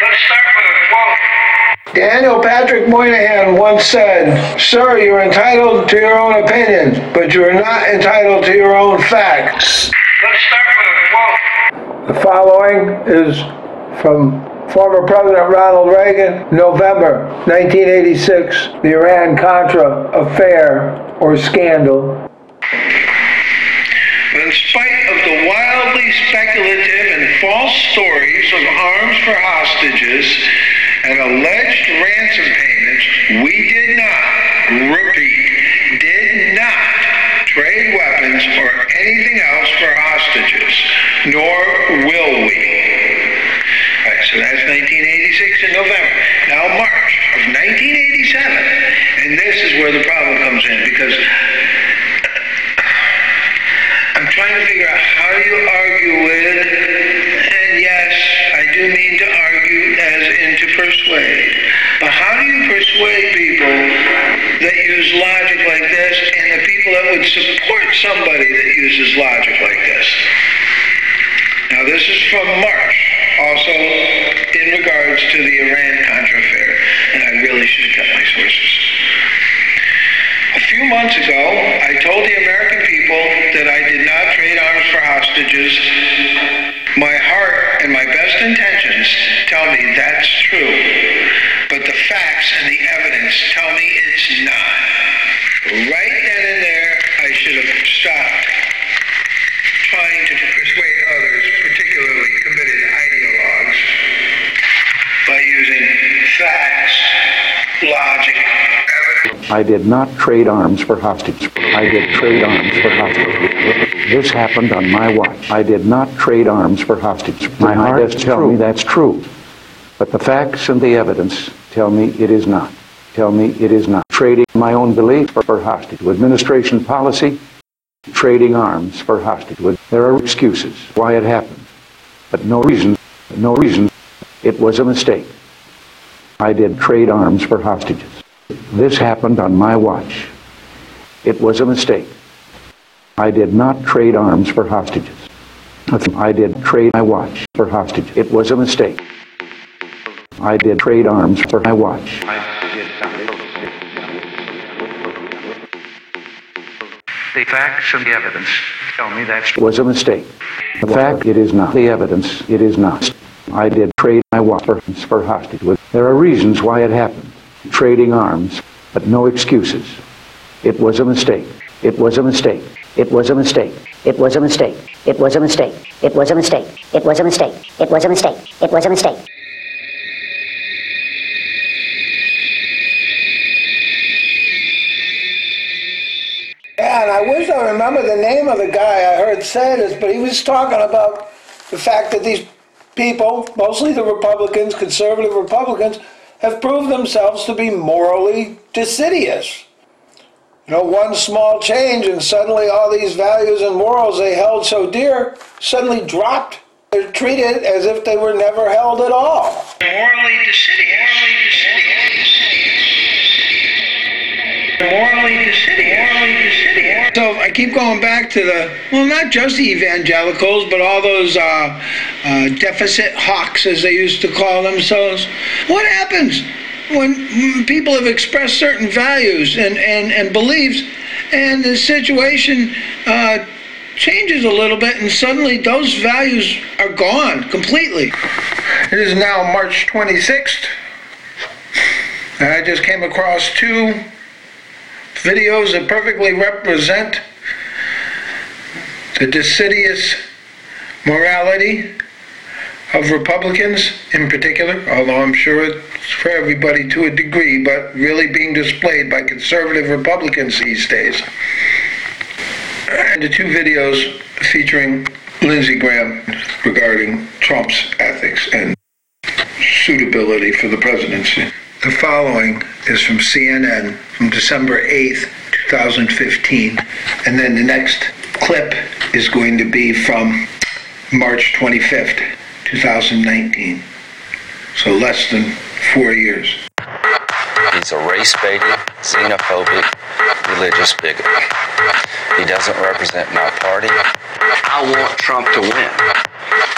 Let's start with a quote. Daniel Patrick Moynihan once said, Sir, you're entitled to your own opinion, but you are not entitled to your own facts. Let's start with a quote. The following is from former President Ronald Reagan, November 1986, the Iran-Contra affair or scandal. In spite of the wildly speculative and false stories of arms for hostages and alleged ransom payments, we did not, repeat, did not trade weapons or anything else for hostages, nor will we. So that's 1986 in November. Now March of 1987, and this is where the problem comes in because I'm trying to figure out how do you argue with, and yes, I do mean to argue as in to persuade, but how do you persuade people that use logic like this and the people that would support somebody that uses logic like this? Now this is from March, also in regards to the Iran-Contra affair, and I really should have kept my sources. A few months ago, I told the American people that I did not trade arms for hostages. My heart and my best intentions tell me that's true, but the facts and the evidence tell me it's not. Right then and there, I should have stopped trying to persuade others, particularly committed ideologues, by using facts, logic. I did not trade arms for hostages. I did trade arms for hostages. This happened on my watch. I did not trade arms for hostages. My heart tells me that's true. But the facts and the evidence tell me it is not. Tell me it is not. Trading my own belief for, for hostage. Administration policy, trading arms for hostage. There are excuses why it happened, but no reason, no reason. It was a mistake. I did trade arms for hostages. This happened on my watch. It was a mistake. I did not trade arms for hostages. I did trade my watch for hostages. It was a mistake. I did trade arms for my watch. The facts and the evidence tell me that's It was a mistake. The fact it is not. The evidence it is not. I did trade my watch for, for hostages. There are reasons why it happened. Trading arms, but no excuses. It was a mistake. It was a mistake. It was a mistake. It was a mistake. It was a mistake. It was a mistake. It was a mistake. It was a mistake. It was a mistake. Yeah, and I wish I remember the name of the guy I heard say this, but he was talking about the fact that these people, mostly the Republicans, conservative Republicans, have proved themselves to be morally deciduous. You know, one small change and suddenly all these values and morals they held so dear suddenly dropped. They're treated as if they were never held at all. morally deciduous. Morally. Morally deciduous. So I keep going back to the, well, not just the evangelicals, but all those uh, uh, deficit hawks, as they used to call themselves. What happens when mm, people have expressed certain values and, and, and beliefs, and the situation uh, changes a little bit, and suddenly those values are gone completely? It is now March 26th. And I just came across two videos that perfectly represent the deciduous morality of Republicans in particular, although I'm sure it's for everybody to a degree, but really being displayed by conservative Republicans these days. And the two videos featuring Lindsey Graham regarding Trump's ethics and suitability for the presidency. The following is from CNN from December 8th, 2015. And then the next clip is going to be from March 25th, 2019. So less than four years. He's a race baiting, xenophobic, religious bigot. He doesn't represent my party. I want Trump to win.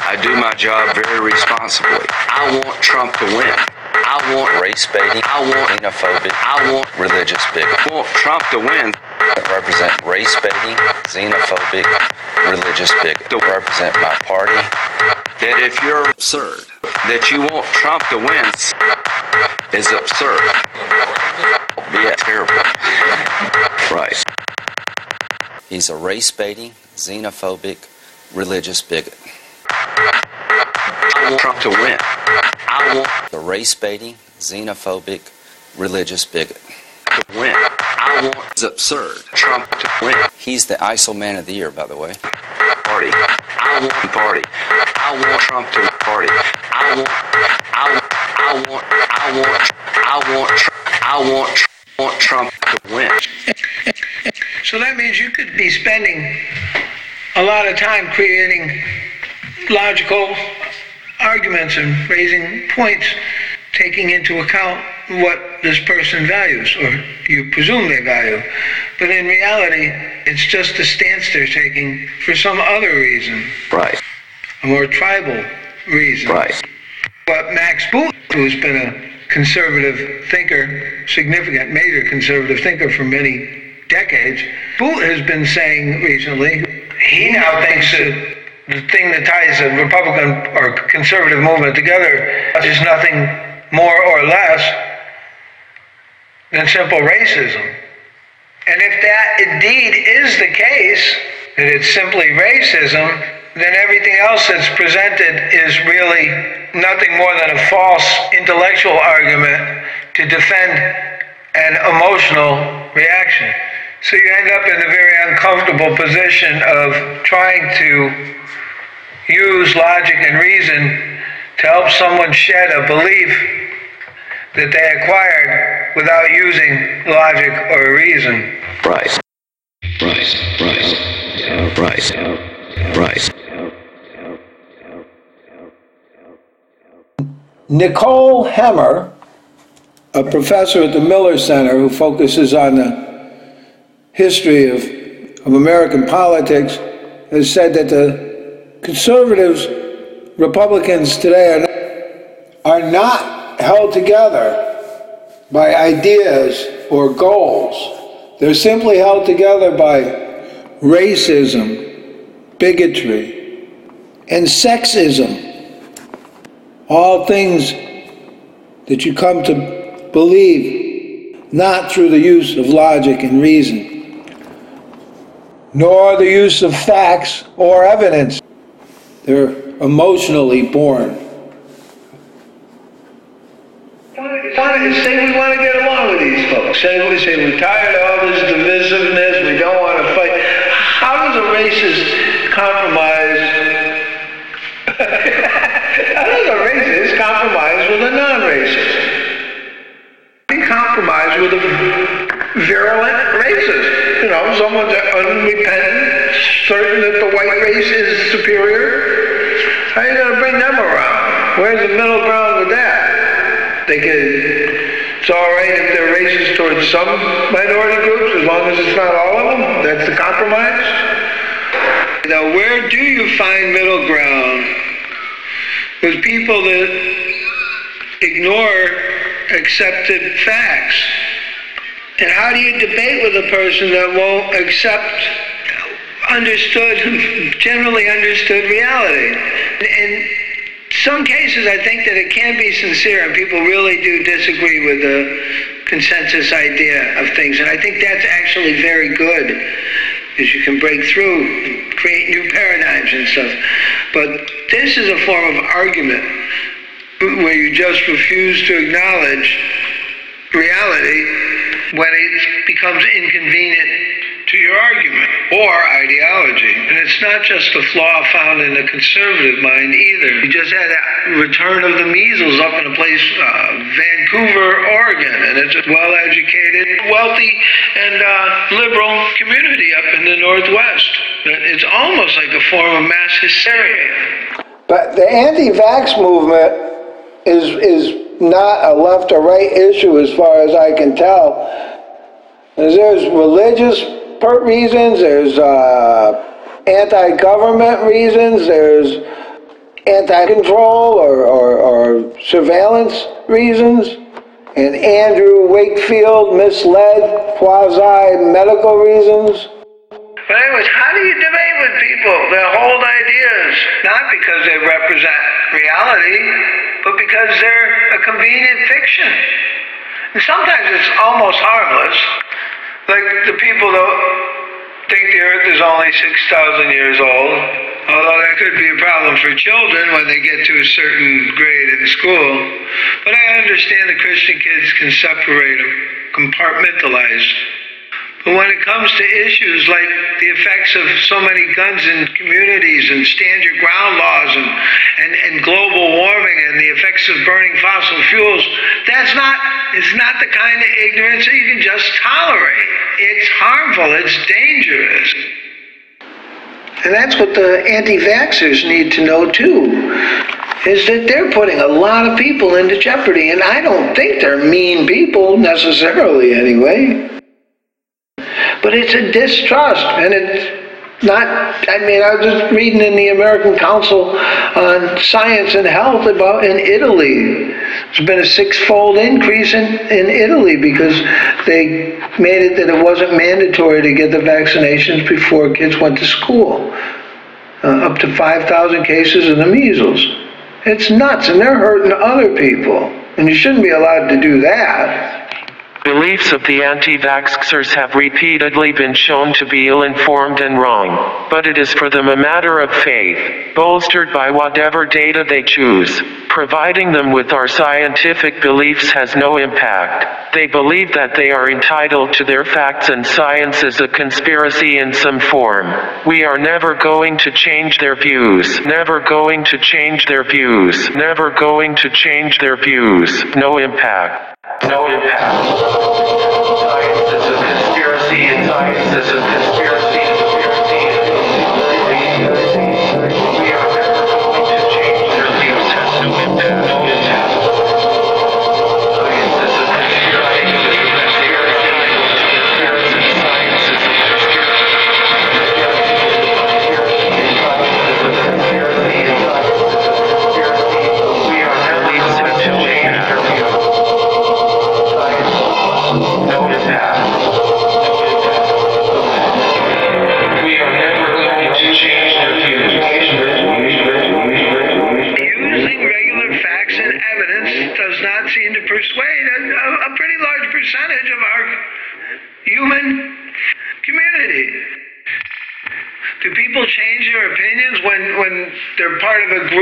I do my job very responsibly. I I want Trump to win. I want race baiting. I want xenophobic. I want religious bigot. I want Trump to win. Represent race baiting, xenophobic, religious bigot. To represent my party. That if you're absurd, that you want Trump to win is absurd. Be terrible. Right. He's a race baiting, xenophobic, religious bigot. I want Trump to win. I want the race baiting, xenophobic, religious bigot to win. I want it's absurd. Trump to win. He's the ISIL man of the year, by the way. Party. I want party. I want Trump to party. I want. I want. I want. I want. I want. I want. I Want Trump to win. So that means you could be spending a lot of time creating logical arguments and raising points, taking into account what this person values, or you presume they value. But in reality, it's just a stance they're taking for some other reason, Right. a more tribal reason. Right. But Max Boot, who's been a conservative thinker, significant, major conservative thinker for many decades, Boot has been saying recently, he now thinks that the thing that ties the Republican or conservative movement together is nothing more or less than simple racism. And if that indeed is the case, that it's simply racism, then everything else that's presented is really nothing more than a false intellectual argument to defend an emotional reaction. So you end up in a very uncomfortable position of trying to use logic and reason to help someone shed a belief that they acquired without using logic or reason. Right. Right. Right. Right. Right. Nicole Hemmer, a professor at the Miller Center who focuses on the history of, of American politics, has said that the conservatives, Republicans today are, are not held together by ideas or goals. They're simply held together by racism, bigotry, and sexism all things that you come to believe not through the use of logic and reason, nor the use of facts or evidence. They're emotionally born. say we want to get along with these folks. Say we say we're tired of someone that's unrepentant, certain that the white race is superior. How are you going to bring them around? Where's the middle ground with that? They can. It's all right if they're racist towards some minority groups, as long as it's not all of them. That's the compromise. Now, where do you find middle ground with people that ignore accepted facts? And how do you debate with a person that won't accept understood, generally understood reality? In some cases, I think that it can be sincere and people really do disagree with the consensus idea of things. And I think that's actually very good, because you can break through and create new paradigms and stuff. But this is a form of argument where you just refuse to acknowledge reality when it becomes inconvenient to your argument or ideology. And it's not just a flaw found in the conservative mind either. You just had a return of the measles up in a place, uh, Vancouver, Oregon, and it's a well-educated, wealthy, and uh, liberal community up in the Northwest. It's almost like a form of mass hysteria. But the anti-vax movement is is not a left or right issue as far as I can tell. There's religious reasons, there's uh, anti-government reasons, there's anti-control or, or, or surveillance reasons, and Andrew Wakefield misled quasi-medical reasons. But anyways, how do you debate with people that hold ideas not because they represent reality, but because they're a convenient fiction? And sometimes it's almost harmless, like the people that think the Earth is only six thousand years old. Although that could be a problem for children when they get to a certain grade in school. But I understand the Christian kids can separate them, compartmentalize. But when it comes to issues like the effects of so many guns in communities and stand your ground laws and, and, and global warming and the effects of burning fossil fuels, that's not it's not the kind of ignorance that you can just tolerate. It's harmful, it's dangerous. And that's what the anti-vaxxers need to know too, is that they're putting a lot of people into jeopardy, and I don't think they're mean people necessarily anyway. But it's a distrust, and it's not, I mean, I was just reading in the American Council on Science and Health about in Italy. There's been a six-fold increase in, in Italy because they made it that it wasn't mandatory to get the vaccinations before kids went to school. Uh, up to 5,000 cases of the measles. It's nuts, and they're hurting other people. And you shouldn't be allowed to do that. Beliefs of the anti-vaxxers have repeatedly been shown to be ill-informed and wrong, but it is for them a matter of faith, bolstered by whatever data they choose. Providing them with our scientific beliefs has no impact. They believe that they are entitled to their facts and science is a conspiracy in some form. We are never going to change their views. Never going to change their views. Never going to change their views. No impact. No impact. Science is a conspiracy, and science is a conspiracy.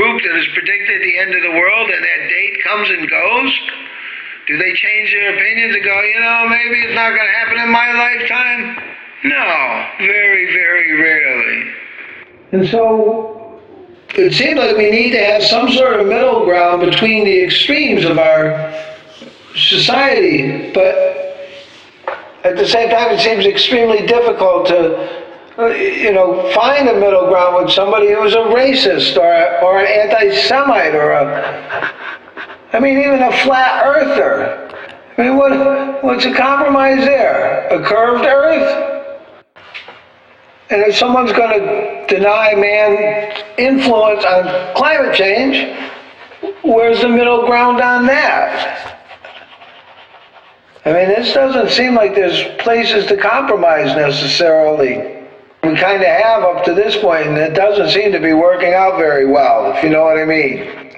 Group that has predicted the end of the world and that date comes and goes? Do they change their opinions and go, you know, maybe it's not going to happen in my lifetime? No, very, very rarely. And so it seems like we need to have some sort of middle ground between the extremes of our society, but at the same time, it seems extremely difficult to, Uh, you know, find a middle ground with somebody who's a racist or, or an anti-Semite or a, I mean, even a flat earther. I mean, what, what's the compromise there? A curved earth? And if someone's going to deny man influence on climate change, where's the middle ground on that? I mean, this doesn't seem like there's places to compromise necessarily. We kind of have up to this point, and it doesn't seem to be working out very well, if you know what I mean.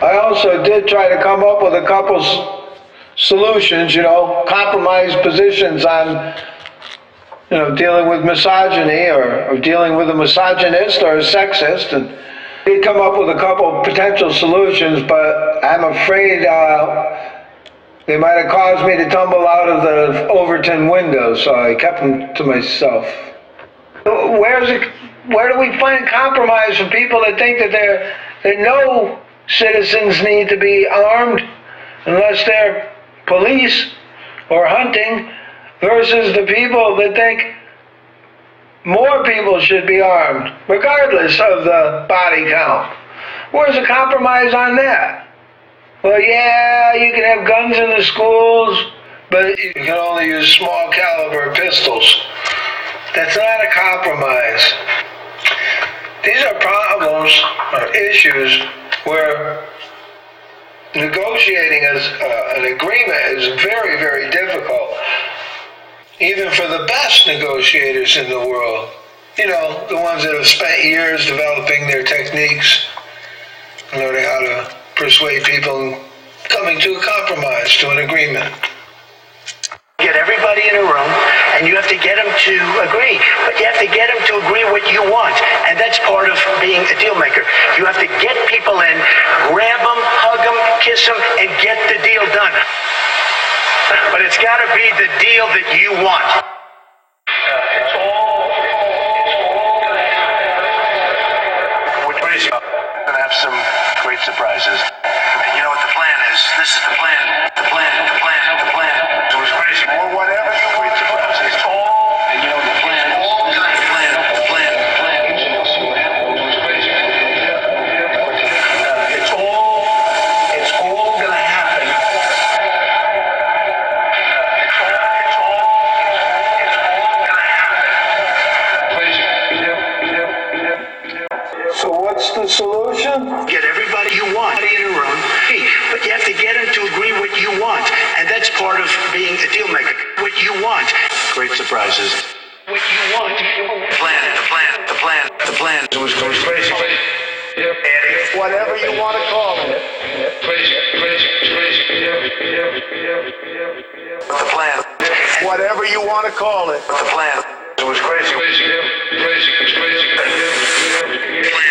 I also did try to come up with a couple solutions, you know, compromise positions on, you know, dealing with misogyny or, or dealing with a misogynist or a sexist, and did come up with a couple potential solutions, but I'm afraid uh, they might have caused me to tumble out of the Overton window, so I kept them to myself. Where's it, where do we find compromise for people that think that they're, that no citizens need to be armed unless they're police or hunting versus the people that think more people should be armed regardless of the body count? Where's the compromise on that? Well, yeah, you can have guns in the schools, but you can only use small caliber pistols. That's not a compromise. These are problems or issues where negotiating as, uh, an agreement is very, very difficult, even for the best negotiators in the world. You know, the ones that have spent years developing their techniques, learning how to persuade people, coming to a compromise, to an agreement. Get everybody in a room, and you have to get them to agree. But you have to get them to agree what you want, and that's part of being a deal maker. You have to get people in, grab them, hug them, kiss them, and get the deal done. But it's got to be the deal that you want. Uh, it's all. solution? Get everybody you want in a room, but you have to get them to agree what you want. And that's part of being a deal maker. What you want. Great surprises. What you want. The plan, the plan, the plan, the plan. It was going crazy. Whatever you want to call it. Crazy, crazy, crazy. The plan. Whatever you want to call it. The plan. It was crazy. Crazy, crazy, crazy. crazy.